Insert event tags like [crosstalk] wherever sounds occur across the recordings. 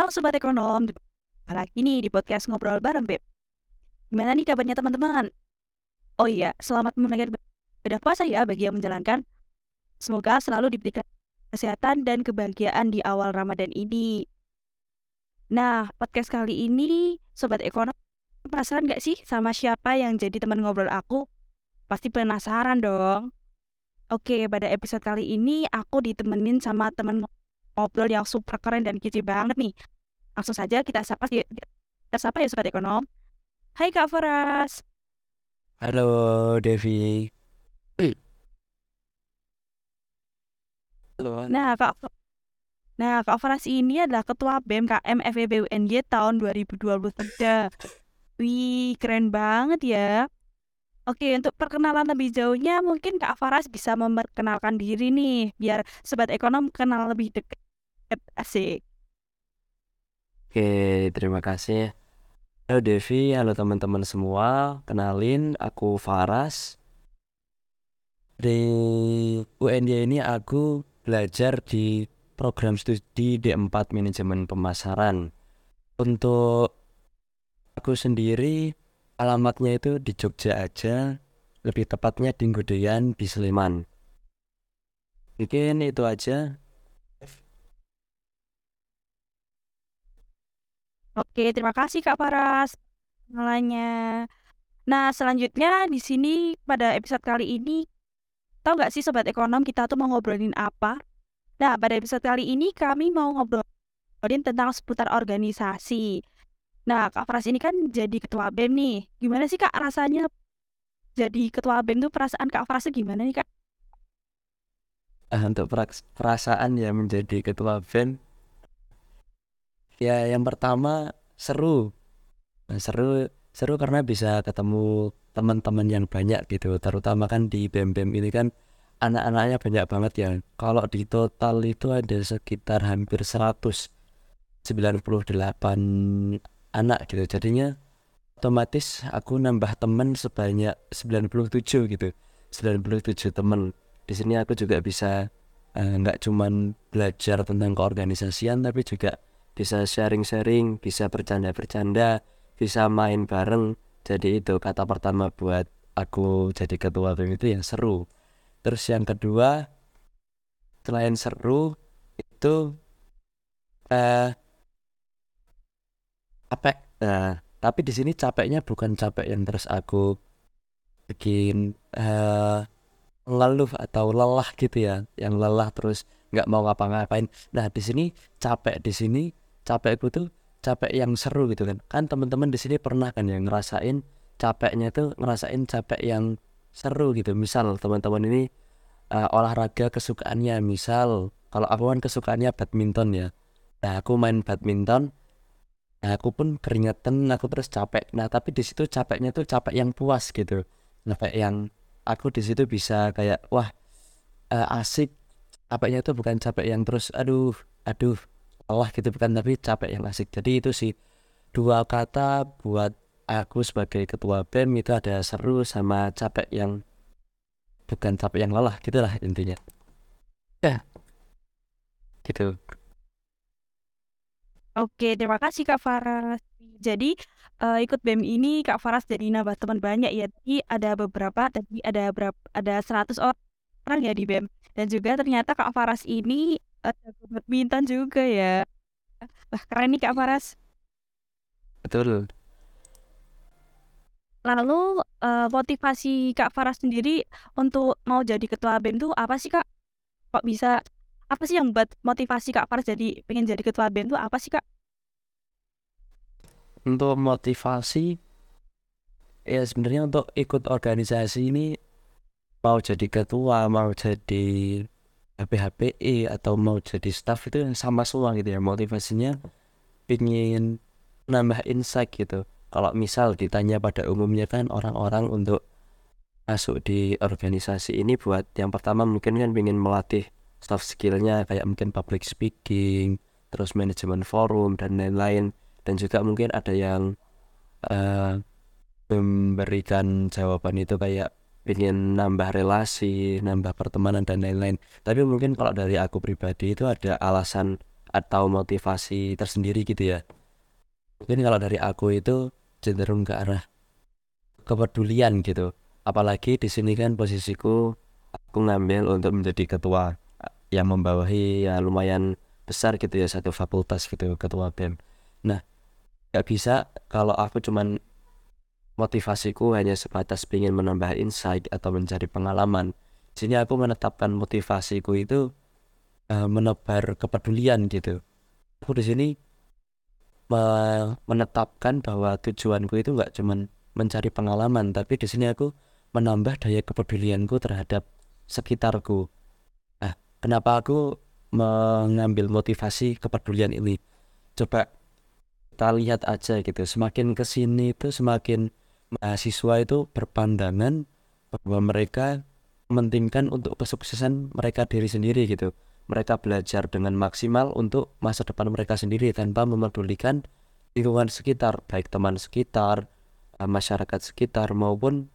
Halo Sobat Ekonom, lagi nih di podcast Ngobrol Bareng Beb. Gimana nih kabarnya teman-teman? Oh iya, selamat menunaikan ibadah puasa ya bagi yang menjalankan. Semoga selalu diberikan kesehatan dan kebahagiaan di awal Ramadan ini. Nah, podcast kali ini Sobat Ekonom penasaran gak sih sama siapa yang jadi teman ngobrol aku? Pasti penasaran dong. Oke, pada episode kali ini aku ditemenin sama teman ngobrol yang super keren dan kece banget nih. Langsung saja kita sapa kita sapa ya sobat ekonom. Hai Kak Faras. Halo Devi. Halo. Nah, Kak Nah, Kak Faras ini adalah Ketua BEM KM FEB UNY tahun 2023. Wih, keren banget ya. Oke, untuk perkenalan lebih jauhnya mungkin Kak Faras bisa memperkenalkan diri nih, biar Sobat Ekonom kenal lebih dekat. Asik. Oke, terima kasih. Halo Devi, halo teman-teman semua. Kenalin, aku Faras. Di UNY ini aku belajar di program studi D4 Manajemen Pemasaran. Untuk aku sendiri alamatnya itu di Jogja aja, lebih tepatnya di Gudean di Sleman. Mungkin itu aja. Oke, terima kasih Kak Paras kenalannya. Nah, selanjutnya di sini pada episode kali ini tahu nggak sih sobat ekonom kita tuh mau ngobrolin apa? Nah, pada episode kali ini kami mau ngobrolin tentang seputar organisasi. Nah, Kak Faras ini kan jadi ketua BEM nih. Gimana sih Kak rasanya jadi ketua BEM tuh perasaan Kak Faras gimana nih Kak? Uh, untuk perasaan ya menjadi ketua BEM ya yang pertama seru. Nah, seru seru karena bisa ketemu teman-teman yang banyak gitu. Terutama kan di BEM BEM ini kan anak-anaknya banyak banget ya. Kalau di total itu ada sekitar hampir 198 anak gitu. Jadinya otomatis aku nambah teman sebanyak 97 gitu. 97 teman. Di sini aku juga bisa eh, nggak uh, cuman belajar tentang keorganisasian tapi juga bisa sharing-sharing bisa bercanda-bercanda bisa main bareng. Jadi itu kata pertama buat aku jadi ketua BEM itu yang seru. Terus yang kedua selain seru itu eh capek. Nah tapi di sini capeknya bukan capek yang terus aku bikin uh, ngeluh atau lelah gitu ya. Yang lelah terus nggak mau ngapa-ngapain. Nah di sini capek di sini capekku tuh capek yang seru gitu kan. Kan teman-teman di sini pernah kan yang ngerasain capeknya tuh ngerasain capek yang seru gitu. Misal teman-teman ini uh, olahraga kesukaannya misal kalau aku kan kesukaannya badminton ya. Nah aku main badminton nah aku pun keringetan aku terus capek. Nah tapi di situ capeknya tuh capek yang puas gitu. Capek yang aku di situ bisa kayak wah uh, asik. Capeknya tuh bukan capek yang terus aduh aduh lelah gitu bukan tapi capek yang asik jadi itu sih dua kata buat aku sebagai ketua BEM itu ada seru sama capek yang bukan capek yang lelah gitulah intinya ya gitu Oke, terima kasih Kak Faras. Jadi uh, ikut BEM ini Kak Faras jadi nambah teman banyak ya. Tadi ada beberapa, tadi ada berapa ada 100 orang ya di BEM. Dan juga ternyata Kak Faras ini ada badminton juga ya. Wah, keren nih Kak Faras. Betul. Lalu uh, motivasi Kak Faras sendiri untuk mau jadi ketua BEM tuh apa sih Kak? Kok bisa apa sih yang buat motivasi Kak Faras jadi pengen jadi ketua BEM tuh apa sih Kak? Untuk motivasi ya sebenarnya untuk ikut organisasi ini mau jadi ketua, mau jadi HPHPE atau mau jadi staff itu sama semua gitu ya. Motivasinya ingin nambah insight gitu. Kalau misal ditanya pada umumnya kan orang-orang untuk masuk di organisasi ini buat yang pertama mungkin kan ingin melatih soft skillnya kayak mungkin public speaking terus manajemen forum dan lain-lain. Dan juga mungkin ada yang uh, memberikan jawaban itu kayak ingin nambah relasi, nambah pertemanan dan lain-lain. Tapi mungkin kalau dari aku pribadi itu ada alasan atau motivasi tersendiri gitu ya. Mungkin kalau dari aku itu cenderung ke arah kepedulian gitu. Apalagi di sini kan posisiku aku ngambil untuk menjadi ketua yang membawahi ya lumayan besar gitu ya satu fakultas gitu ketua BEM. Nah gak bisa kalau aku cuman motivasiku hanya sebatas ingin menambah insight atau mencari pengalaman. Sini aku menetapkan motivasiku itu uh, menebar kepedulian gitu. Aku di sini menetapkan bahwa tujuanku itu nggak cuman mencari pengalaman tapi di sini aku menambah daya kepedulianku terhadap sekitarku. Nah kenapa aku mengambil motivasi kepedulian ini? Coba kita lihat aja gitu. Semakin ke sini itu semakin mahasiswa itu berpandangan bahwa mereka mementingkan untuk kesuksesan mereka diri sendiri gitu. Mereka belajar dengan maksimal untuk masa depan mereka sendiri tanpa memedulikan lingkungan sekitar baik teman sekitar eh, masyarakat sekitar maupun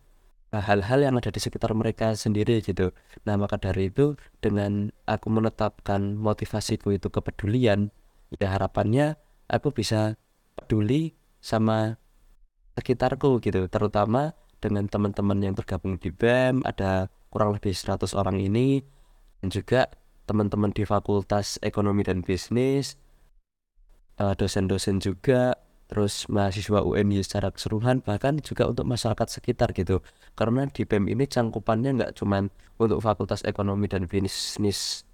eh, hal-hal yang ada di sekitar mereka sendiri gitu. Nah maka dari itu dengan aku menetapkan motivasiku itu kepedulian ya harapannya aku bisa peduli sama sekitarku gitu terutama dengan teman-teman yang tergabung di BEM ada kurang lebih 100 orang ini dan juga teman-teman di Fakultas Ekonomi dan Bisnis, eh, dosen-dosen juga, terus mahasiswa UNY secara keseluruhan, bahkan juga untuk masyarakat sekitar gitu. Karena di BEM ini cangkupannya nggak cuma untuk Fakultas Ekonomi dan Bisnis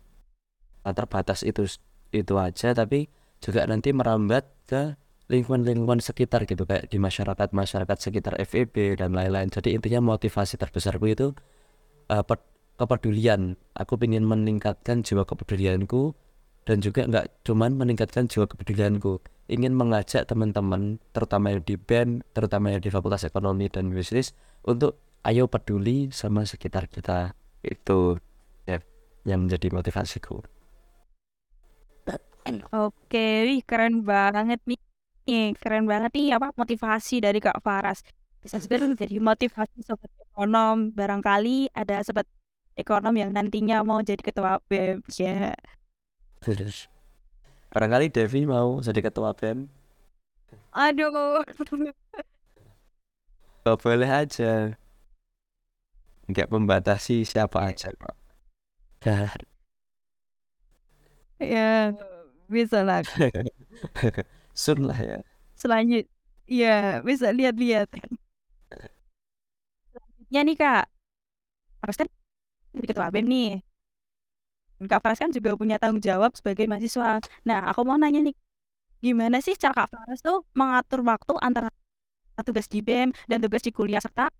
terbatas itu itu aja, tapi juga nanti merambat ke lingkungan-lingkungan sekitar gitu kayak di masyarakat masyarakat sekitar FEB dan lain-lain. Jadi intinya motivasi terbesarku itu uh, kepedulian. Aku ingin meningkatkan jiwa kepedulianku dan juga nggak cuman meningkatkan jiwa kepedulianku. Ingin mengajak teman-teman terutama yang di BEM terutama yang di Fakultas Ekonomi dan Bisnis untuk ayo peduli sama sekitar kita. Itu ya yang menjadi motivasiku. Oke wih keren banget nih keren banget nih apa motivasi dari Kak Faras bisa sebenarnya jadi motivasi sobat ekonom barangkali ada sobat ekonom yang nantinya mau jadi ketua BEM ya. Barangkali Devi mau jadi ketua BEM. Aduh. Oh, boleh aja. Enggak membatasi siapa aja kok. ya, bisa lah. [laughs] Sun lah ya. Selanjut, ya bisa lihat-lihat. Selanjutnya nih kak, harus kan jadi ketua BEM nih. Kak Faras kan juga punya tanggung jawab sebagai mahasiswa. Nah, aku mau nanya nih, gimana sih cara Kak Faras tuh mengatur waktu antara tugas di BEM dan tugas di kuliah serta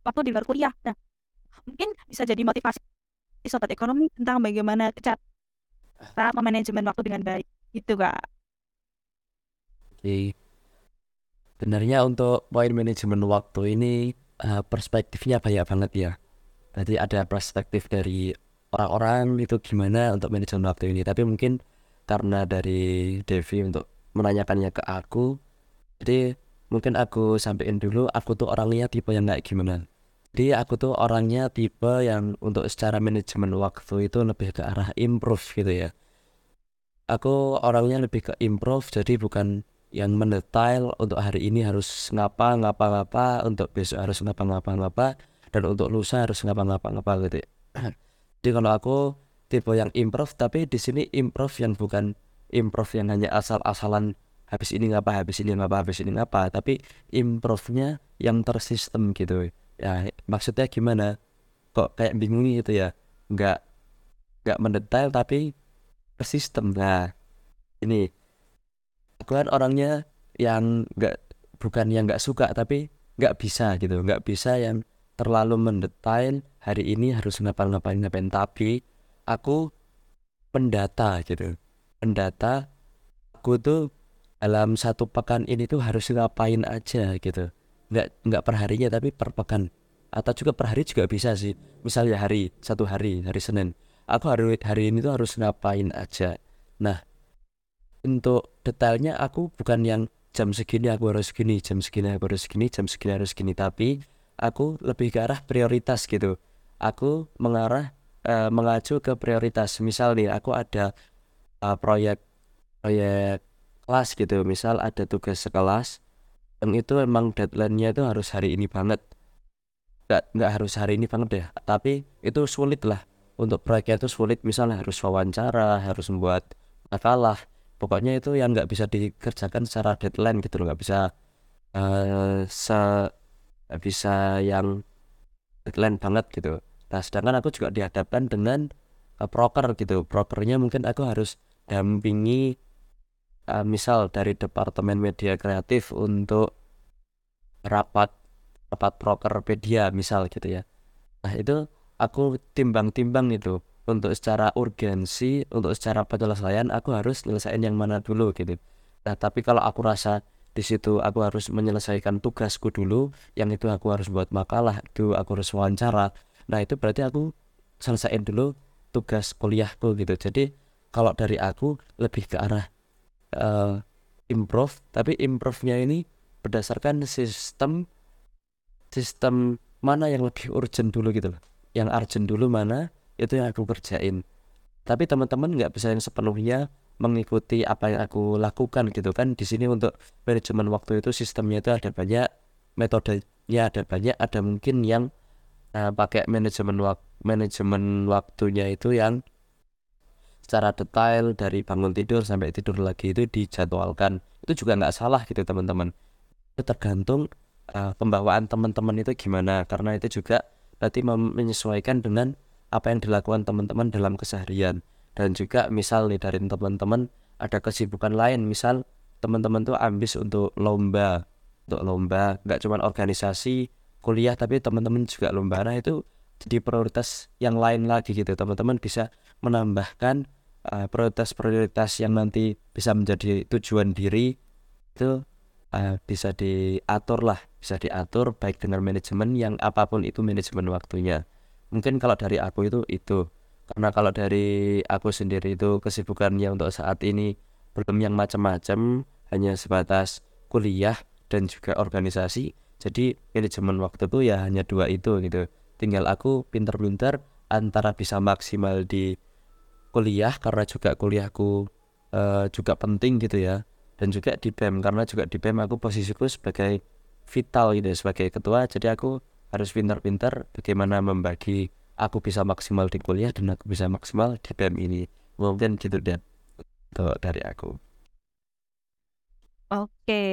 waktu di luar kuliah. Nah, mungkin bisa jadi motivasi sobat ekonomi tentang bagaimana cara memanajemen waktu dengan baik. Itu, Kak. Oke. Sebenarnya untuk poin manajemen waktu ini uh, perspektifnya banyak banget ya. Berarti ada perspektif dari orang-orang itu gimana untuk manajemen waktu ini. Tapi mungkin karena dari Devi untuk menanyakannya ke aku, jadi mungkin aku sampaikan dulu aku tuh orangnya tipe yang kayak gimana. Jadi aku tuh orangnya tipe yang untuk secara manajemen waktu itu lebih ke arah improve gitu ya. Aku orangnya lebih ke improve jadi bukan yang mendetail untuk hari ini harus ngapa ngapa ngapa untuk besok harus ngapa ngapa ngapa dan untuk lusa harus ngapa-ngapa-ngapa gitu. Ya. [clears throat] jadi kalau aku tipe yang improv tapi di sini improv yang bukan improv yang hanya asal-asalan habis ini ngapa habis ini ngapa habis ini ngapa tapi improvnya yang tersistem gitu. Ya maksudnya gimana? Kok kayak bingung gitu ya? Nggak nggak mendetail tapi tersistem. Nah ini aku kan orangnya yang nggak bukan yang nggak suka tapi nggak bisa gitu. Nggak bisa yang terlalu mendetail hari ini harus ngapain ngapain ngapain. Tapi aku pendata gitu. Pendata aku tuh dalam satu pekan ini tuh harus ngapain aja gitu. Nggak nggak per harinya tapi per pekan. Atau juga per hari juga bisa sih. Misalnya hari satu hari hari Senin. Aku hari hari ini tuh harus ngapain aja. Nah untuk detailnya aku bukan yang jam segini aku harus gini jam segini aku harus gini jam segini harus gini tapi aku lebih ke arah prioritas gitu. Aku mengarah uh, mengacu ke prioritas. Misal nih aku ada uh, proyek proyek kelas gitu. Misal ada tugas sekelas yang itu emang deadline-nya itu harus hari ini banget. Nggak nggak harus hari ini banget deh tapi itu sulit lah. Untuk proyeknya itu sulit. Misalnya harus wawancara harus membuat makalah pokoknya itu yang nggak bisa dikerjakan secara deadline gitu loh nggak bisa uh, se nggak bisa yang deadline banget gitu. Nah sedangkan aku juga dihadapkan dengan uh, broker gitu. Brokernya mungkin aku harus dampingi uh, misal dari departemen media kreatif untuk rapat rapat broker media misal gitu ya. Nah itu aku timbang-timbang itu untuk secara urgensi untuk secara penyelesaian aku harus nyelesain yang mana dulu gitu. Nah tapi kalau aku rasa di situ aku harus menyelesaikan tugasku dulu yang itu aku harus buat makalah itu aku harus wawancara. Nah itu berarti aku selesaiin dulu tugas kuliahku gitu. Jadi kalau dari aku lebih ke arah uh, improve tapi improve-nya ini berdasarkan sistem sistem mana yang lebih urgent dulu gitu loh. Yang urgent dulu mana itu yang aku kerjain. Tapi teman-teman nggak bisa yang sepenuhnya mengikuti apa yang aku lakukan gitu kan. Di sini untuk manajemen waktu itu sistemnya itu ada banyak metodenya ada banyak. Ada mungkin yang uh, pakai manajemen wak manajemen waktunya itu yang secara detail dari bangun tidur sampai tidur lagi itu dijadwalkan. Itu juga nggak salah gitu teman-teman. Itu tergantung uh, pembawaan teman-teman itu gimana. Karena itu juga nanti menyesuaikan dengan apa yang dilakukan teman-teman dalam keseharian. Dan juga misal nih dari teman-teman ada kesibukan lain. Misal teman-teman tuh ambis untuk lomba. Untuk lomba nggak cuma organisasi kuliah tapi teman-teman juga lomba. Nah itu jadi prioritas yang lain lagi gitu. Teman-teman bisa menambahkan uh, prioritas-prioritas yang nanti bisa menjadi tujuan diri. Itu uh, bisa diatur lah. Bisa diatur baik dengan manajemen yang apa pun itu manajemen waktunya mungkin kalau dari aku itu itu. Karena kalau dari aku sendiri itu kesibukannya untuk saat ini belum yang macam-macam hanya sebatas kuliah dan juga organisasi. Jadi manajemen waktu itu ya hanya dua itu gitu. Tinggal aku pinter-pinter antara bisa maksimal di kuliah karena juga kuliahku uh, juga penting gitu ya. Dan juga di BEM karena juga di BEM aku posisiku sebagai vital gitu sebagai ketua. Jadi aku harus pintar-pintar bagaimana membagi aku bisa maksimal di kuliah dan aku bisa maksimal di BEM ini mungkin gitu untuk dari aku. Oke,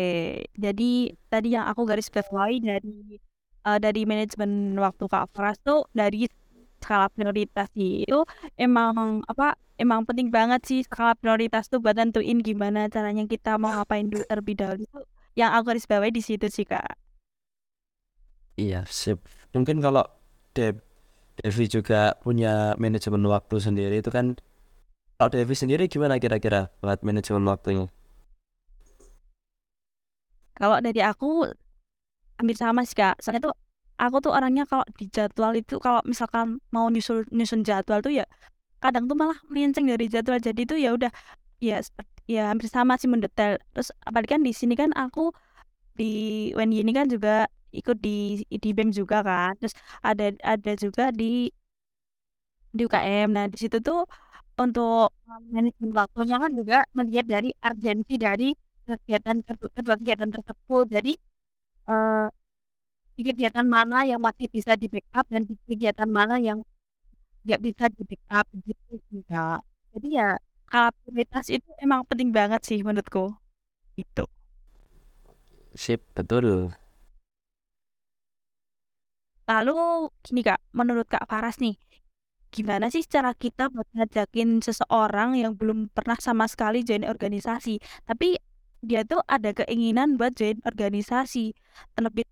jadi tadi yang aku garis bawahi dari uh, dari manajemen waktu Kak Fras tuh dari skala prioritas itu emang apa emang penting banget sih skala prioritas tuh buat tentuin gimana caranya kita mau ngapain dulu terlebih dahulu. Yang aku garis bawahi di situ sih Kak. Iya, sip. Mungkin kalau Deb Devi juga punya manajemen waktu sendiri itu kan kalau Devi sendiri gimana kira-kira buat manajemen waktunya? Kalau dari aku hampir sama sih kak. Soalnya tuh aku tuh orangnya kalau di jadwal itu kalau misalkan mau nyusul nyusun jadwal tuh ya kadang tuh malah melenceng dari jadwal. Jadi tuh ya udah ya ya hampir sama sih mendetail. Terus apalagi kan di sini kan aku di Wendy ini kan juga ikut di di BEM juga kan. Terus ada ada juga di di UKM nah di situ tuh untuk manajemen waktunya kan juga melihat dari urgensi dari kegiatan kedua kegiatan tersebut. Jadi di kegiatan mana yang masih bisa di backup dan di kegiatan mana yang nggak bisa di backup gitu juga. Jadi ya kapasitas itu emang penting banget sih menurutku. Itu sip betul Lalu gini Kak, menurut Kak Faras nih, gimana sih cara kita buat ngajakin seseorang yang belum pernah sama sekali join organisasi, tapi dia tuh ada keinginan buat join organisasi. Terlebih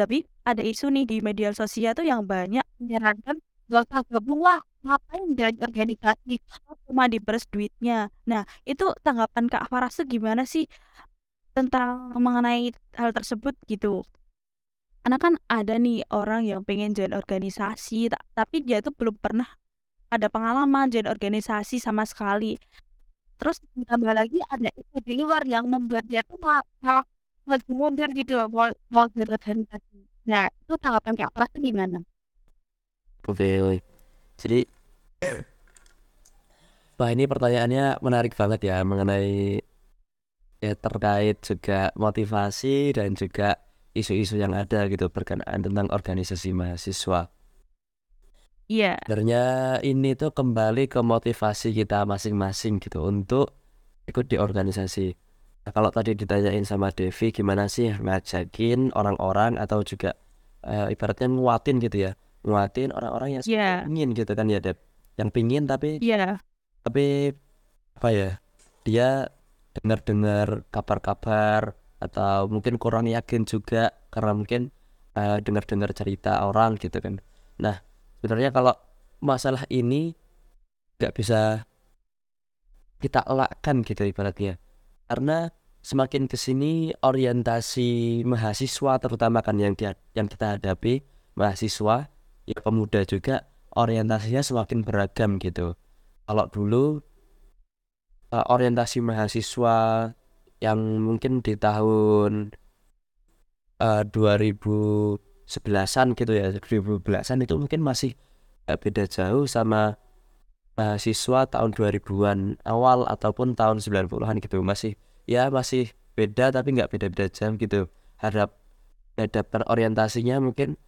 lebih ada isu nih di media sosial tuh yang banyak menyarankan gak usah gabung lah, ngapain join organisasi, cuma diperes duitnya. Nah, itu tanggapan Kak Faras tuh gimana sih tentang mengenai hal tersebut gitu? Karena kan ada nih orang yang pengen join organisasi tapi dia tuh belum pernah ada pengalaman join organisasi sama sekali. Terus ditambah lagi ada itu di luar yang membuat dia tuh malah lagi mundur gitu mau mau organisasi. Nah itu tanggapan kayak apa tuh gimana? Oke jadi Wah ini pertanyaannya menarik banget ya mengenai ya terkait juga motivasi dan juga isu-isu yang ada gitu berkenaan tentang organisasi mahasiswa. Iya. Sebenarnya ini tuh kembali ke motivasi kita masing-masing gitu untuk ikut di organisasi. Nah, kalau tadi ditanyain sama Devi gimana sih ngajakin orang-orang atau juga uh, ibaratnya nguatin gitu ya, nguatin orang-orang yang yeah. ingin gitu kan ya Deb, yang pingin tapi yeah. tapi apa ya dia dengar-dengar kabar-kabar atau mungkin kurang yakin juga karena mungkin uh, dengar-dengar cerita orang gitu kan. Nah sebenarnya kalau masalah ini nggak bisa kita elakkan gitu ibaratnya karena semakin ke sini orientasi mahasiswa terutama kan yang dia, yang kita hadapi mahasiswa ya pemuda juga orientasinya semakin beragam gitu kalau dulu uh, orientasi mahasiswa yang mungkin di tahun uh, 2011-an gitu ya 2011-an itu mungkin masih gak beda jauh sama mahasiswa tahun 2000-an awal ataupun tahun 90-an gitu. Masih ya masih beda tapi nggak beda-beda jam gitu. Hadap hadap orientasinya mungkin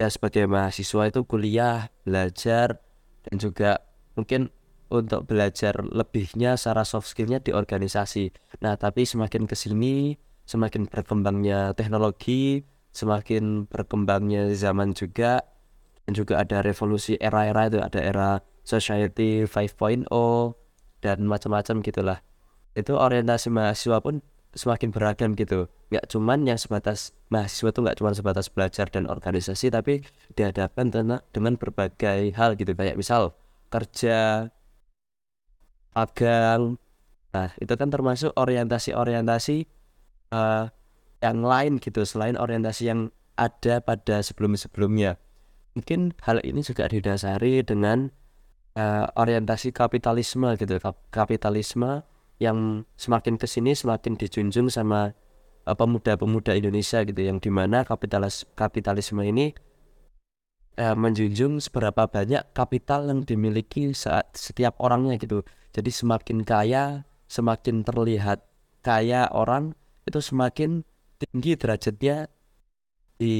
ya sebagai mahasiswa itu kuliah belajar dan juga mungkin untuk belajar lebihnya secara soft skillnya di organisasi. Nah, tapi semakin ke sini, semakin berkembangnya teknologi, semakin berkembangnya zaman juga, dan juga ada revolusi era-era itu, ada era society 5.0 dan macam-macam gitulah. Itu orientasi mahasiswa pun semakin beragam gitu. Nggak cuman yang sebatas mahasiswa tuh nggak cuma sebatas belajar dan organisasi, tapi dihadapkan dengan berbagai hal gitu. Kayak misal kerja, magang. Nah, itu kan termasuk orientasi-orientasi uh, yang lain gitu selain orientasi yang ada pada sebelum-sebelumnya. Mungkin hal ini juga didasari dengan uh, orientasi kapitalisme gitu. Kapitalisme yang semakin ke sini semakin dijunjung sama pemuda-pemuda Indonesia gitu yang di mana kapitalis kapitalisme ini uh, menjunjung seberapa banyak kapital yang dimiliki saat setiap orangnya gitu jadi semakin kaya, semakin terlihat kaya orang itu semakin tinggi derajatnya di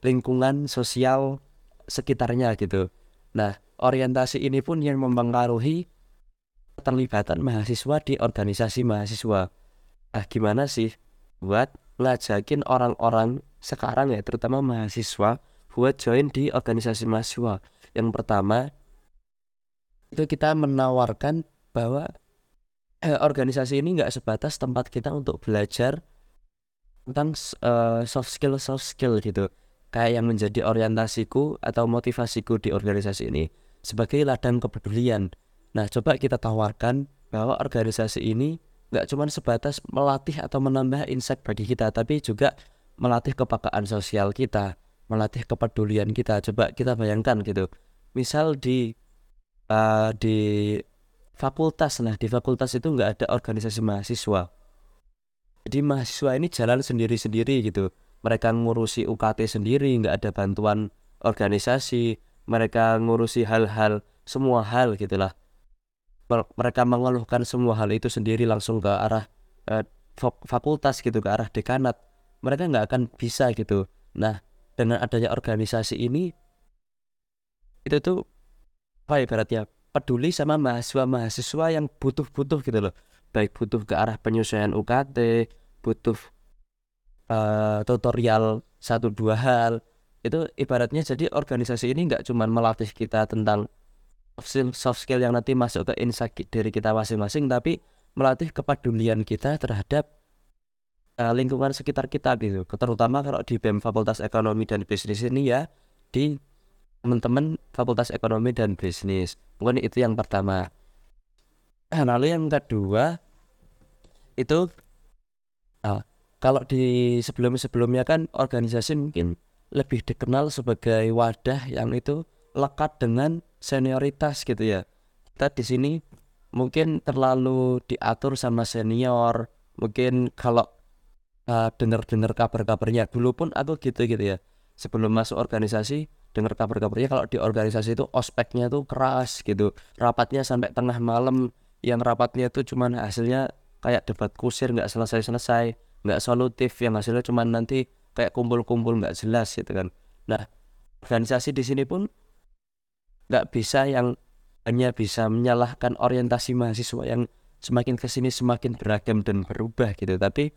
lingkungan sosial sekitarnya gitu. Nah, orientasi ini pun yang mempengaruhi keterlibatan mahasiswa di organisasi mahasiswa. Nah, gimana sih buat ngajakin orang-orang sekarang ya, terutama mahasiswa buat join di organisasi mahasiswa. Yang pertama itu kita menawarkan bahwa eh, organisasi ini nggak sebatas tempat kita untuk belajar tentang uh, soft skill soft skill gitu. Kayak yang menjadi orientasiku atau motivasiku di organisasi ini sebagai ladang kepedulian. Nah coba kita tawarkan bahwa organisasi ini nggak cuma sebatas melatih atau menambah insight bagi kita tapi juga melatih kepakaan sosial kita melatih kepedulian kita. Coba kita bayangkan gitu. Misal di uh, di fakultas. Nah di fakultas itu nggak ada organisasi mahasiswa. Jadi mahasiswa ini jalan sendiri-sendiri gitu. Mereka ngurusi UKT sendiri nggak ada bantuan organisasi. Mereka ngurusi hal-hal semua hal gitulah mereka mengeluhkan semua hal itu sendiri langsung ke arah eh, fakultas gitu ke arah dekanat. Mereka nggak akan bisa gitu. Nah dengan adanya organisasi ini itu tuh apa ibaratnya peduli sama mahasiswa-mahasiswa yang butuh-butuh gitu loh. Baik butuh ke arah penyesuaian UKT butuh uh, tutorial satu dua hal. Itu ibaratnya jadi organisasi ini nggak cuma melatih kita tentang soft skill, yang nanti masuk ke insight dari kita masing-masing tapi melatih kepedulian kita terhadap uh, lingkungan sekitar kita gitu terutama kalau di BEM Fakultas Ekonomi dan Bisnis ini ya di teman-teman Fakultas Ekonomi dan Bisnis. Mungkin itu yang pertama. Nah, lalu yang kedua itu uh, kalau di sebelum-sebelumnya kan organisasi mungkin lebih dikenal sebagai wadah yang itu lekat dengan senioritas gitu ya. Kita di sini mungkin terlalu diatur sama senior. Mungkin kalau uh, dengar-dengar kabar-kabarnya. Dulu pun aku gitu gitu ya. Sebelum masuk organisasi dengar kabar-kabarnya. Kalau di organisasi itu ospeknya tuh keras gitu. Rapatnya sampai tengah malam. Yang rapatnya itu cuman hasilnya kayak debat kusir nggak selesai-selesai. Nggak solutif yang hasilnya cuman nanti kayak kumpul-kumpul nggak jelas gitu kan. Nah organisasi di sini pun nggak bisa yang hanya bisa menyalahkan orientasi mahasiswa yang semakin ke sini semakin beragam dan berubah gitu. Tapi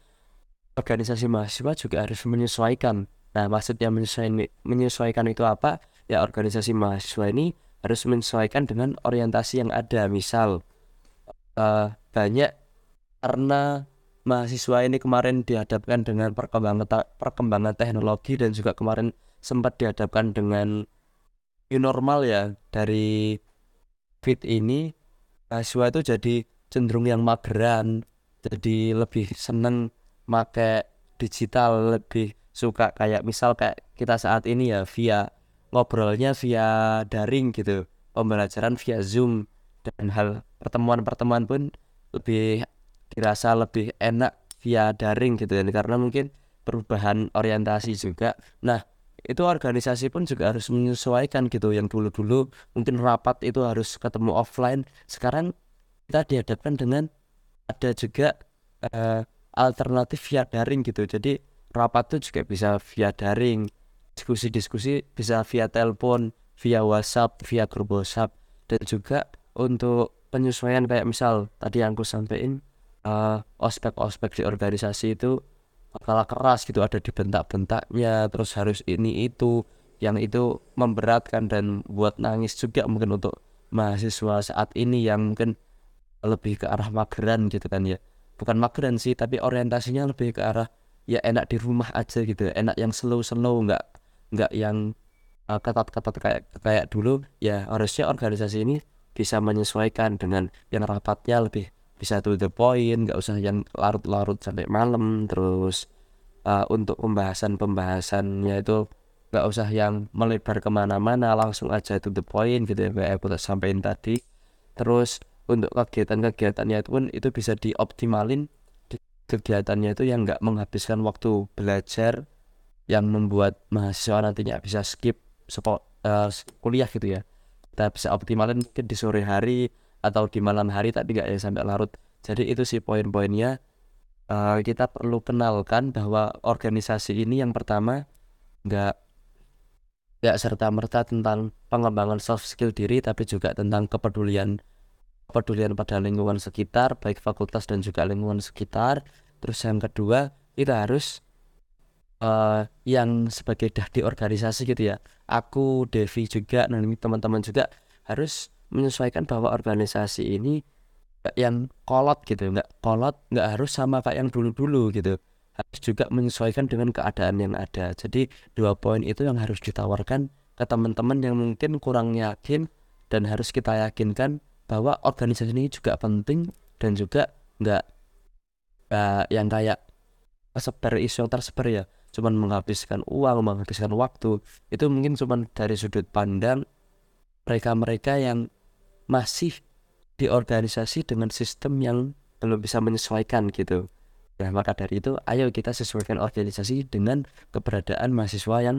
organisasi mahasiswa juga harus menyesuaikan. Nah maksudnya menyesuaikan menyesuaikan itu apa? Ya organisasi mahasiswa ini harus menyesuaikan dengan orientasi yang ada. Misal uh, banyak karena mahasiswa ini kemarin dihadapkan dengan perkembangan perkembangan teknologi dan juga kemarin sempat dihadapkan dengan new normal ya. Dari fit ini mahasiswa itu jadi cenderung yang mageran jadi lebih seneng make digital lebih suka kayak misal kayak kita saat ini ya via ngobrolnya via daring gitu pembelajaran via zoom dan hal pertemuan-pertemuan pun lebih dirasa lebih enak via daring gitu ya karena mungkin perubahan orientasi juga. Nah itu organisasi pun juga harus menyesuaikan gitu yang dulu-dulu mungkin rapat itu harus ketemu offline. Sekarang kita dihadapkan dengan ada juga uh, alternatif via daring gitu. Jadi rapat tuh juga bisa via daring diskusi-diskusi bisa via telepon via WhatsApp via grup WhatsApp. Dan juga untuk penyesuaian kayak misal tadi yang aku sampaikan uh, ospek-ospek di organisasi itu kalah keras gitu ada di bentak-bentaknya terus harus ini itu yang itu memberatkan dan buat nangis juga mungkin untuk mahasiswa saat ini yang mungkin lebih ke arah mageran gitu kan ya bukan mageran sih tapi orientasinya lebih ke arah ya enak di rumah aja gitu. Enak yang slow slow nggak nggak yang uh, ketat-ketat kayak kayak dulu. Ya harusnya organisasi ini bisa menyesuaikan dengan yang rapatnya lebih bisa to the point nggak usah yang larut-larut sampai malam. Terus uh, untuk pembahasan-pembahasannya itu nggak usah yang melebar ke mana-mana langsung aja to the point gitu ya kayak aku sampaikan tadi. Terus untuk kegiatan-kegiatannya itu pun itu bisa dioptimalin. Kegiatannya itu yang nggak menghabiskan waktu belajar yang membuat mahasiswa nantinya bisa skip spot, uh, kuliah gitu ya. Kita bisa optimalin mungkin di sore hari atau di malam hari tapi nggak ya sampai larut. Jadi itu sih poin-poinnya. Uh, kita perlu kenalkan bahwa organisasi ini yang pertama nggak nggak serta merta tentang pengembangan soft skill diri tapi juga tentang kepedulian kepedulian pada lingkungan sekitar baik fakultas dan juga lingkungan sekitar. Terus yang kedua kita harus uh, yang sebagai dah di organisasi gitu ya. Aku Devi juga dan teman-teman juga harus menyesuaikan bahwa organisasi ini yang kolot gitu nggak kolot nggak harus sama kayak yang dulu-dulu gitu. Harus juga menyesuaikan dengan keadaan yang ada. Jadi dua poin itu yang harus ditawarkan ke teman-teman yang mungkin kurang yakin dan harus kita yakinkan bahwa organisasi ini juga penting dan juga nggak uh, yang kayak tersebar isu yang tersebar ya cuman menghabiskan uang menghabiskan waktu itu mungkin cuman dari sudut pandang mereka-mereka yang masih di organisasi dengan sistem yang belum bisa menyesuaikan gitu. Nah maka dari itu ayo kita sesuaikan organisasi dengan keberadaan mahasiswa yang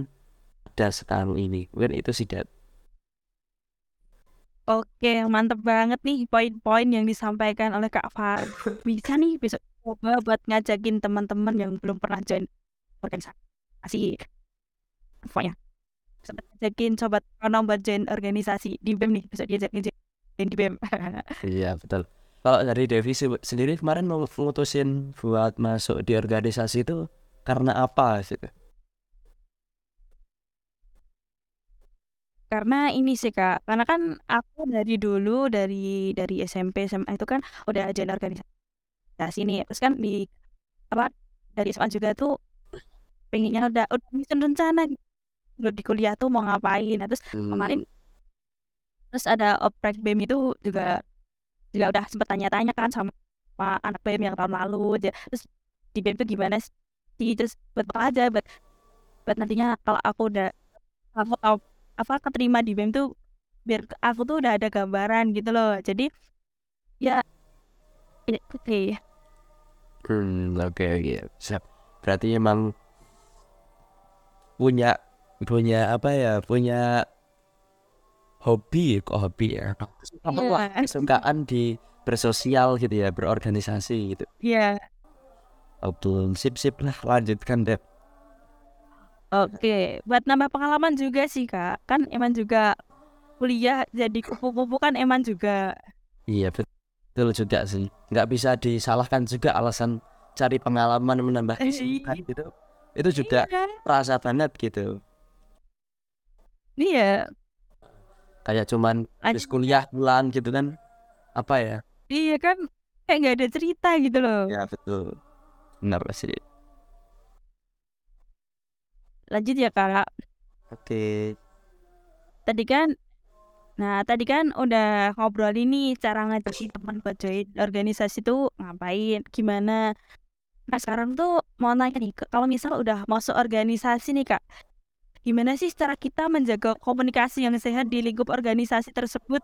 ada sekarang ini. Mungkin itu sih Oke, mantep banget nih poin-poin yang disampaikan oleh Kak Far. Bisa nih besok coba buat ngajakin teman-teman yang belum pernah join organisasi. Pokoknya ngajakin sobat Rono buat join organisasi di BEM nih, besok diajak join di BEM. [laughs] iya, betul. Kalau dari Devi sendiri kemarin mau ngutusin buat masuk di organisasi itu karena apa sih? Karena ini sih Kak, karena kan aku dari dulu dari dari SMP SMA itu kan udah join organisasi nih. Terus kan di apa dari SMA juga tuh pengennya udah udah nyusun rencana gitu. di kuliah tuh mau ngapain. Nah, terus hmm. kemarin terus ada oprek BEM itu juga juga udah sempet tanya-tanya kan sama anak BEM yang tahun lalu aja. Terus di BEM tuh gimana sih? Terus buat apa aja buat buat nantinya kalau aku udah aku tahu apa keterima di BEM tuh biar aku tuh udah ada gambaran gitu loh jadi ya oke okay. hmm oke okay, oke okay. siap berarti emang punya punya apa ya punya hobi kok hobi ya Iya. kesukaan di bersosial gitu ya berorganisasi gitu Iya. betul sip sip lah lanjutkan deh Oke, buat nambah pengalaman juga sih kak. Kan Eman juga kuliah jadi kupu-kupu kan Eman juga. iya betul juga sih nggak bisa disalahkan juga alasan cari pengalaman menambah Eh, kesibukan gitu itu juga Iya. rasa banget gitu Iya. kayak cuman habis kuliah pulang gitu kan apa ya Iya kan kayak nggak ada cerita gitu loh. ya betul benar sih Lanjut ya kak. oke Tadi kan, nah tadi kan udah ngobrol ini cara ngajakin teman buat join organisasi tuh ngapain, gimana. Nah sekarang tuh mau nanya nih, kalau misal udah masuk organisasi nih kak, gimana sih cara kita menjaga komunikasi yang sehat di lingkup organisasi tersebut?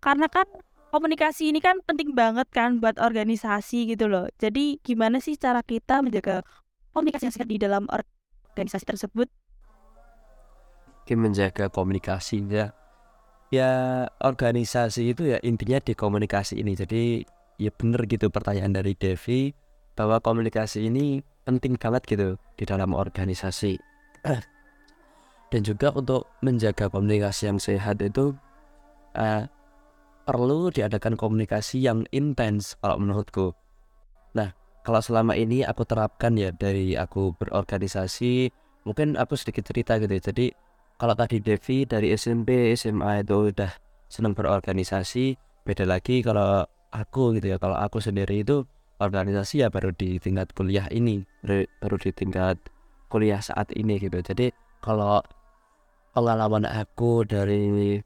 Karena kan komunikasi ini kan penting banget kan buat organisasi gitu loh. Jadi gimana sih cara kita menjaga komunikasi yang sehat di dalam organisasi tersebut? Oke, menjaga komunikasi ya organisasi itu ya intinya di komunikasi ini. Jadi ya bener gitu pertanyaan dari Devi bahwa komunikasi ini penting banget gitu di dalam organisasi. [clears throat] Dan juga untuk menjaga komunikasi yang sehat itu eh, perlu diadakan komunikasi yang intens kalau menurutku. Nah kalau selama ini aku terapkan ya dari aku berorganisasi mungkin aku sedikit cerita gitu ya. jadi kalau tadi Devi dari SMP SMA itu udah senang berorganisasi beda lagi kalau aku gitu ya kalau aku sendiri itu organisasi ya baru di tingkat kuliah ini baru, di tingkat kuliah saat ini gitu jadi kalau pengalaman aku dari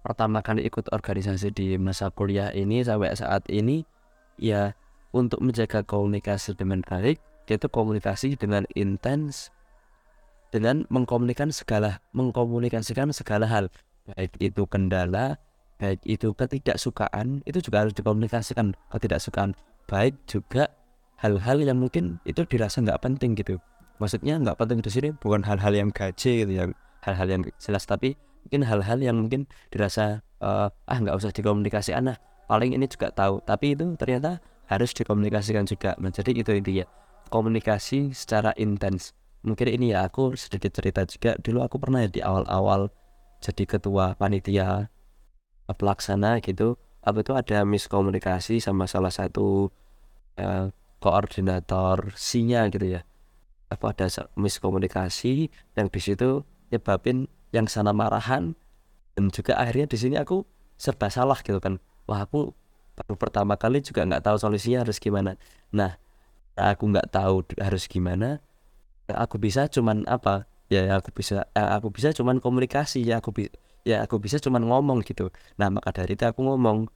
pertama kali ikut organisasi di masa kuliah ini sampai saat ini ya untuk menjaga komunikasi dengan baik yaitu komunikasi dengan intens dengan mengkomunikasikan segala mengkomunikasikan segala hal. Baik itu kendala baik itu ketidaksukaan itu juga harus dikomunikasikan. Ketidaksukaan baik juga hal-hal yang mungkin itu dirasa nggak penting gitu. Maksudnya nggak penting di sini bukan hal-hal yang gaji gitu yang hal-hal yang jelas tapi mungkin hal-hal yang mungkin dirasa eh, ah nggak usah dikomunikasikan nah paling ini juga tahu. Tapi itu ternyata harus dikomunikasikan juga. Nah, jadi itu intinya. Komunikasi secara intens. Mungkin ini ya aku sedikit cerita juga. Dulu aku pernah ya di awal-awal jadi ketua panitia pelaksana gitu. Apa itu ada miskomunikasi sama salah satu eh, koordinator sinya gitu ya. Apa ada miskomunikasi yang di situ nyebabin yang sana marahan. Dan juga akhirnya di sini aku serba salah gitu kan. Wah aku baru pertama kali juga nggak tahu solusinya harus gimana. Nah aku nggak tahu harus gimana yang aku bisa cuman apa ya aku bisa yang aku bisa cuman komunikasi ya aku bi- ya aku bisa cuman ngomong gitu. Nah maka dari itu aku ngomong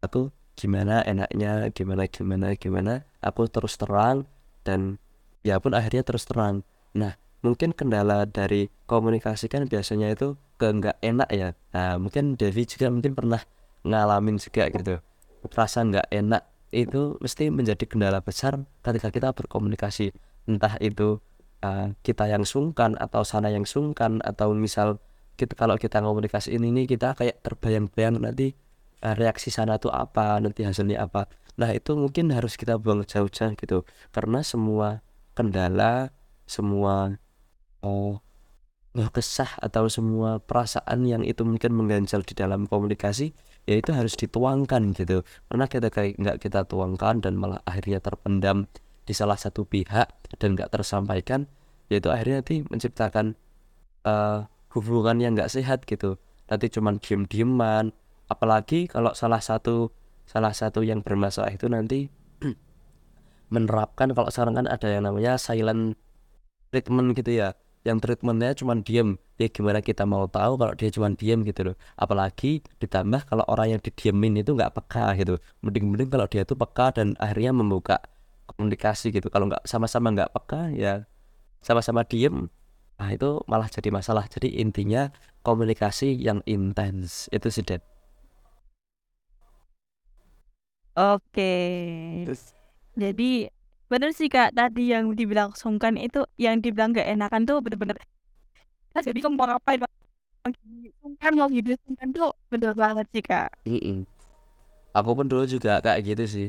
aku gimana enaknya gimana gimana gimana? Aku terus terang dan ya pun akhirnya terus terang. Nah mungkin kendala dari komunikasi kan biasanya itu ke nggak enak ya. Nah mungkin Devi juga mungkin pernah ngalamin juga gitu rasa nggak enak itu mesti menjadi kendala besar ketika kita berkomunikasi. Entah itu uh, kita yang sungkan atau sana yang sungkan atau misal kita kalau kita komunikasi ini nih kita kayak terbayang-bayang nanti uh, reaksi sana tuh apa nanti hasilnya apa. Nah itu mungkin harus kita buang jauh-jauh gitu. Karena semua kendala semua oh nggak kesah atau semua perasaan yang itu mungkin mengganjal di dalam komunikasi ya itu harus dituangkan gitu. Karena kita kayak nggak kita tuangkan dan malah akhirnya terpendam di salah satu pihak dan nggak tersampaikan yaitu akhirnya nanti menciptakan eh, hubungan yang nggak sehat gitu. Nanti cuman diem-dieman. Apalagi kalau salah satu salah satu yang bermasalah itu nanti [clears throat] menerapkan kalau sekarang kan ada yang namanya silent treatment gitu ya yang treatmentnya cuma diem. Ya gimana kita mau tahu kalau dia cuma diem gitu loh. Apalagi ditambah kalau orang yang didiemin itu nggak peka gitu. Mending-mending kalau dia tuh peka dan akhirnya membuka komunikasi gitu. Kalau nggak sama-sama nggak peka ya sama-sama diem nah itu malah jadi masalah. Jadi intinya komunikasi yang intens. Itu sih Dad. Oke. Jadi bener sih kak. Tadi yang dibilang sungkan itu yang dibilang gak enakan tuh bener-bener jadi kamu mau ngapain? Kan mau hidup kan tuh. Bener banget sih kak. Mm-mm. aku pun dulu juga kayak gitu sih.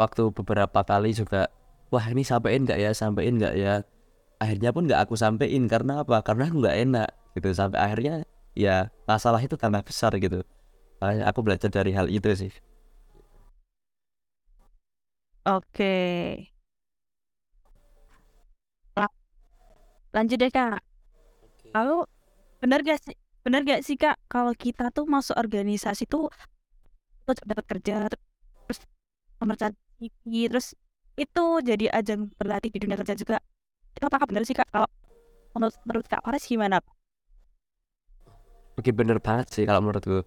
Waktu beberapa kali juga wah ini sampein nggak ya? Sampein nggak ya? Akhirnya pun nggak aku sampein. Karena apa? Karena aku nggak enak gitu. Sampai akhirnya ya masalah itu tambah besar gitu. Aku belajar dari hal itu sih oke. La- lanjut deh kak. Lalu bener gak sih bener gak sih kak kalau kita tuh masuk organisasi tuh terus dapat kerja terus pemercayaan CV terus itu jadi ajang berlatih di dunia kerja juga. Itu apakah bener sih kak kalau menurut menurut kak Faris gimana? Oke bener banget sih kalau menurutku.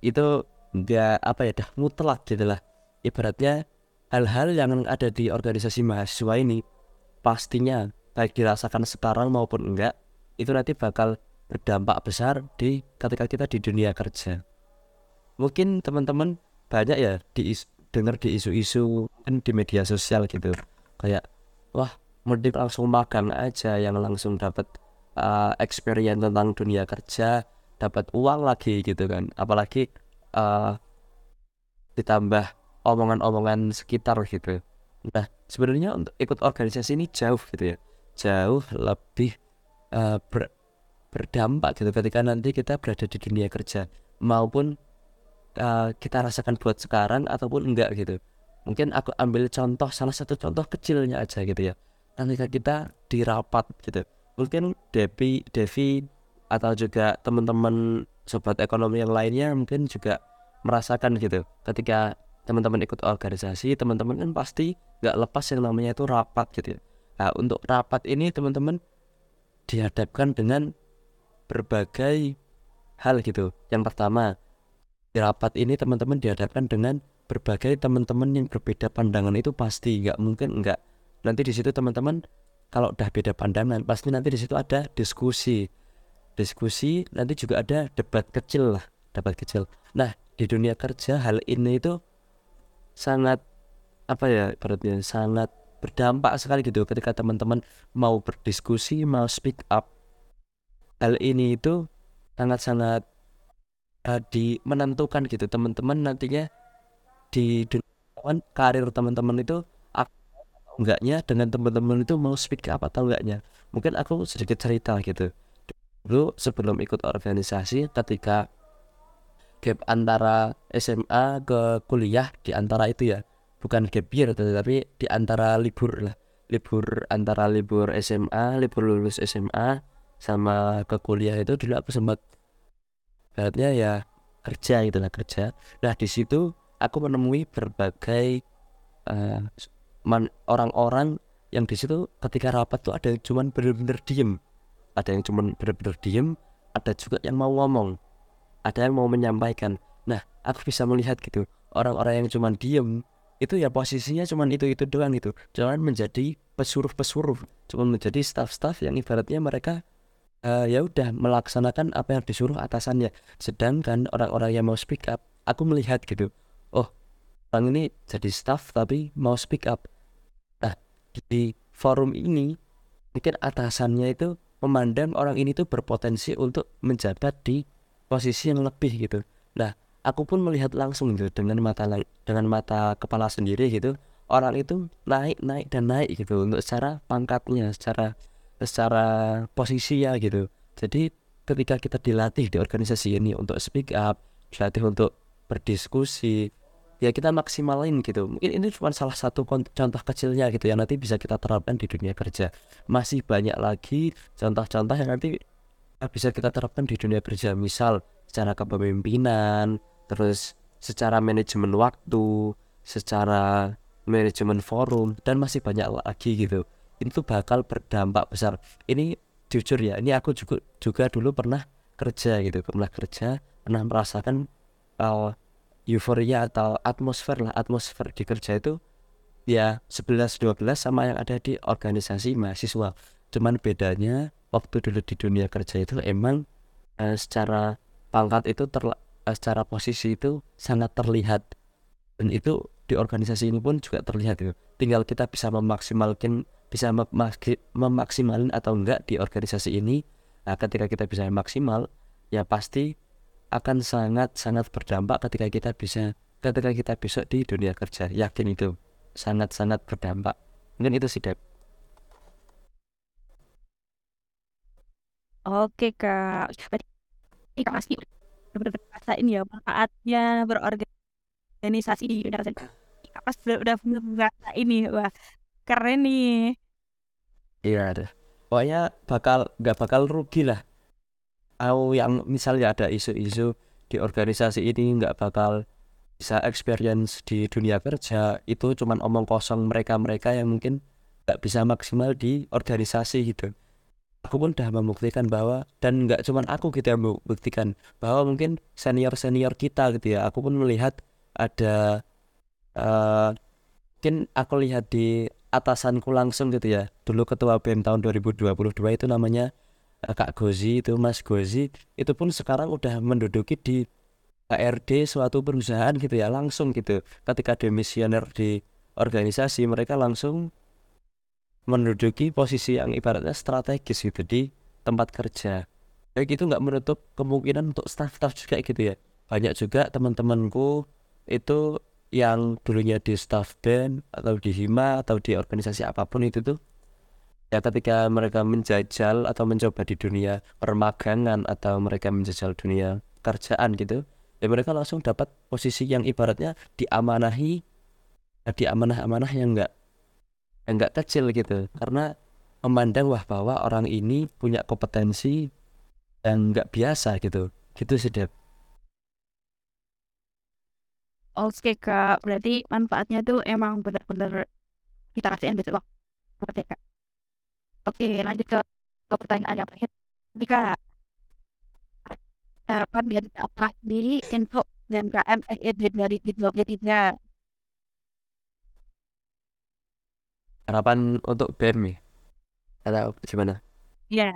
Itu dia apa ya dah mutlak gitu lah. Ibaratnya hal-hal yang ada di organisasi mahasiswa ini pastinya baik dirasakan sekarang maupun enggak itu nanti bakal berdampak besar di ketika kita di dunia kerja. Mungkin teman-teman banyak ya di dengar di isu-isu kan di media sosial gitu. Kayak wah mending langsung magang aja yang langsung dapat uh, experience tentang dunia kerja dapat uang lagi gitu kan. Apalagi uh, ditambah omongan-omongan sekitar gitu. Nah sebenarnya untuk ikut organisasi ini jauh gitu ya. Jauh lebih uh, ber, berdampak gitu ketika nanti kita berada di dunia kerja. Maupun uh, kita rasakan buat sekarang ataupun enggak gitu. Mungkin aku ambil contoh salah satu contoh kecilnya aja gitu ya. Ketika kita di rapat gitu. Mungkin Devi Devi atau juga teman-teman sobat ekonomi yang lainnya mungkin juga merasakan gitu. Ketika teman-teman ikut organisasi teman-teman kan pasti nggak lepas yang namanya itu rapat gitu ya. Nah untuk rapat ini teman-teman dihadapkan dengan berbagai hal gitu. Yang pertama di rapat ini teman-teman dihadapkan dengan berbagai teman-teman yang berbeda pandangan itu pasti. Nggak mungkin nggak. Nanti di situ teman-teman kalau udah beda pandangan pasti nanti di situ ada diskusi. Diskusi nanti juga ada debat kecil lah debat kecil. Nah di dunia kerja hal ini itu sangat apa ya berarti sangat berdampak sekali gitu ketika teman-teman mau berdiskusi mau speak up. Hal ini itu sangat-sangat uh, di menentukan gitu. Teman-teman nantinya di dunia karir teman-teman itu enggaknya dengan teman-teman itu mau speak up atau enggaknya. Mungkin aku sedikit cerita gitu. Dulu sebelum ikut organisasi ketika gap antara SMA ke kuliah di antara itu ya. Bukan gap year tetapi di antara libur lah. Libur antara libur SMA libur lulus SMA sama ke kuliah itu dulu aku sempat beratnya ya kerja gitu lah kerja. Nah di situ aku menemui berbagai uh, orang-orang yang di situ ketika rapat tuh ada yang cuman bener-bener diem. Ada yang cuman bener-bener diem ada juga yang mau ngomong ada yang mau menyampaikan nah aku bisa melihat gitu orang-orang yang cuman diem itu ya posisinya cuman itu itu doang itu jangan menjadi pesuruh-pesuruh cuman menjadi staff-staff yang ibaratnya mereka uh, ya udah melaksanakan apa yang disuruh atasannya. Sedangkan orang-orang yang mau speak up aku melihat gitu oh orang ini jadi staff tapi mau speak up. Nah di forum ini mungkin atasannya itu memandang orang ini tuh berpotensi untuk menjabat di posisi yang lebih gitu. Nah aku pun melihat langsung gitu dengan mata dengan mata kepala sendiri gitu orang itu naik naik dan naik gitu untuk secara pangkatnya secara secara posisi ya gitu. Jadi ketika kita dilatih di organisasi ini untuk speak up dilatih untuk berdiskusi ya kita maksimalin gitu. Mungkin ini cuma salah satu contoh kecilnya gitu yang nanti bisa kita terapkan di dunia kerja. Masih banyak lagi contoh-contoh yang nanti bisa kita terapkan di dunia kerja misal secara kepemimpinan terus secara manajemen waktu secara manajemen forum dan masih banyak lagi gitu. Itu bakal berdampak besar. Ini jujur ya ini aku juga juga dulu pernah kerja gitu pernah kerja pernah merasakan uh, euforia atau atmosfer lah atmosfer di kerja itu ya 11-12 sama yang ada di organisasi mahasiswa. Cuman bedanya waktu dulu di dunia kerja itu emang uh, secara pangkat itu ter, uh, secara posisi itu sangat terlihat. Dan itu di organisasi ini pun juga terlihat itu. Tinggal kita bisa memaksimalkan bisa memaksimalin atau enggak di organisasi ini nah ketika kita bisa maksimal ya pasti akan sangat-sangat berdampak ketika kita bisa ketika kita besok di dunia kerja. Yakin itu. Sangat-sangat berdampak. Mungkin itu sih Deb Oke kak, berarti kak pasti benar-benar rasain ya manfaatnya berorganisasi di kerja. Kak pasti udah udah bener ini wah keren nih. iya ada pokoknya bakal nggak bakal rugi lah aku yang misalnya ada isu-isu di organisasi ini nggak bakal bisa experience di dunia kerja itu cuman omong kosong mereka-mereka yang mungkin nggak bisa maksimal di organisasi gitu aku pun udah membuktikan bahwa dan nggak cuman aku gitu yang membuktikan bahwa mungkin senior senior kita gitu ya. Aku pun melihat ada uh, mungkin aku lihat di atasanku langsung gitu ya. Dulu ketua BEM tahun 2022 itu namanya uh, Kak Gozi itu Mas Gozi. Itu pun sekarang udah menduduki di HRD suatu perusahaan gitu ya langsung gitu. Ketika demisioner di organisasi mereka langsung menduduki posisi yang ibaratnya strategis gitu di tempat kerja. Kayak gitu nggak menutup kemungkinan untuk staff-staff juga gitu ya. Banyak juga teman-temanku itu yang dulunya di staff band atau di hima atau di organisasi apa pun itu tuh ya ketika mereka menjajal atau mencoba di dunia permagangan atau mereka menjajal dunia kerjaan gitu ya mereka langsung dapat posisi yang ibaratnya diamanahi di amanah-amanah yang enggak enggak kecil gitu. Karena memandang wah bahwa orang ini punya kompetensi yang enggak biasa gitu. Gitu sih Deb Oke kak, berarti manfaatnya tuh emang benar-benar kita rasain besok. Waktu kak. Oke, lanjut ke, ke pertanyaan yang terakhir. Jika harapan biar apa? Sendiri untuk UMKM SED dari 2023 harapan untuk BEM ya atau gimana? Iya.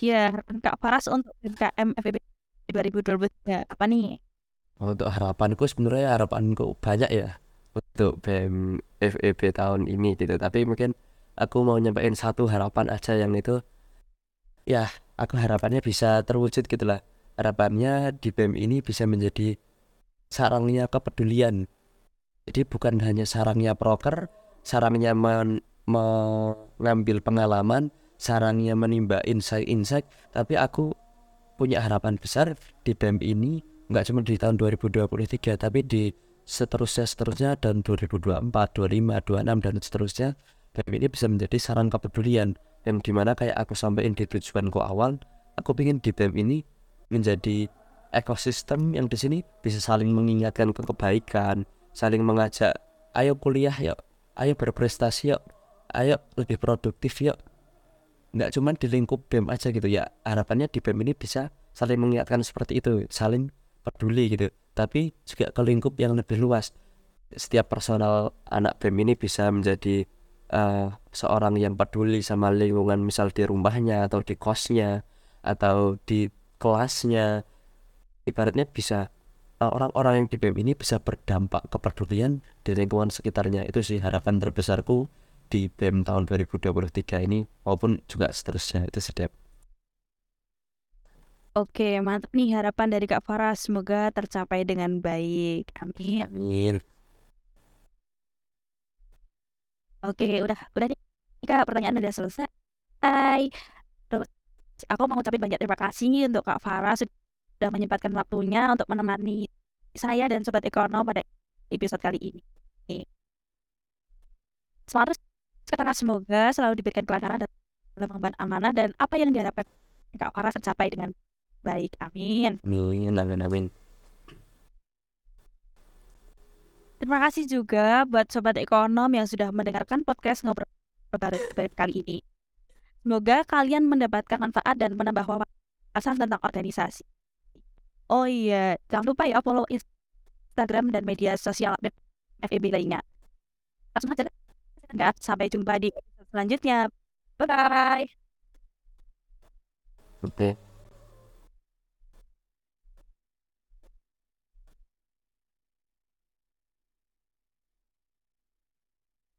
Iya, harapan Kak Faras untuk UMKM FEB 2023 apa nih? untuk harapanku sebenarnya harapanku banyak ya untuk BEM FEB tahun ini gitu. Tapi mungkin aku mau nyampaikan satu harapan aja yang itu ya aku harapannya bisa terwujud gitu lah. Harapannya di BEM ini bisa menjadi sarangnya kepedulian. Jadi bukan hanya sarangnya proker sarangnya men mengambil pengalaman sarangnya menimba insight-insight tapi aku punya harapan besar di BEM ini nggak cuma di tahun 2023 tapi di seterusnya seterusnya dan 2024, 25, 26 dan seterusnya BEM ini bisa menjadi sarang kepedulian yang di mana kayak aku sampaikan di tujuanku awal aku ingin di BEM ini menjadi ekosistem yang di sini bisa saling mengingatkan ke kebaikan saling mengajak ayo kuliah yuk ayo berprestasi yuk. Ayo lebih produktif yuk. Nggak cuma di lingkup BEM aja gitu ya. Harapannya di BEM ini bisa saling mengingatkan seperti itu saling peduli gitu. Tapi juga ke lingkup yang lebih luas. Setiap personal anak BEM ini bisa menjadi uh, seorang yang peduli sama lingkungan misal di rumahnya atau di kosnya atau di kelasnya. Ibaratnya bisa orang-orang yang di BEM ini bisa berdampak kepedulian di lingkungan sekitarnya. Itu sih harapan terbesarku di BEM tahun 2023 ini maupun juga seterusnya. Itu sedap Oke, mantap nih harapan dari Kak Farah. Semoga tercapai dengan baik. Amin. amin. Oke, udah udah nih Kak, pertanyaan udah selesai. Terus aku mau ucapin banyak terima kasih untuk Kak Farah sudah menyempatkan waktunya untuk menemani saya dan Sobat Ekonom pada episode kali ini. Semangat sekarang semoga selalu diberikan kelancaran dalam mengemban amanah dan apa yang diharapkan Kak Farah tercapai dengan baik. Amin. Amin, amin, amin. Terima kasih juga buat Sobat Ekonom yang sudah mendengarkan podcast Ngobrol kali ini. Semoga kalian mendapatkan manfaat dan menambah wawasan tentang organisasi. Oh iya, jangan lupa ya follow Instagram dan media sosial FEB lainnya. Langsung aja. Sampai jumpa di selanjutnya. Bye-bye. Oke. Okay.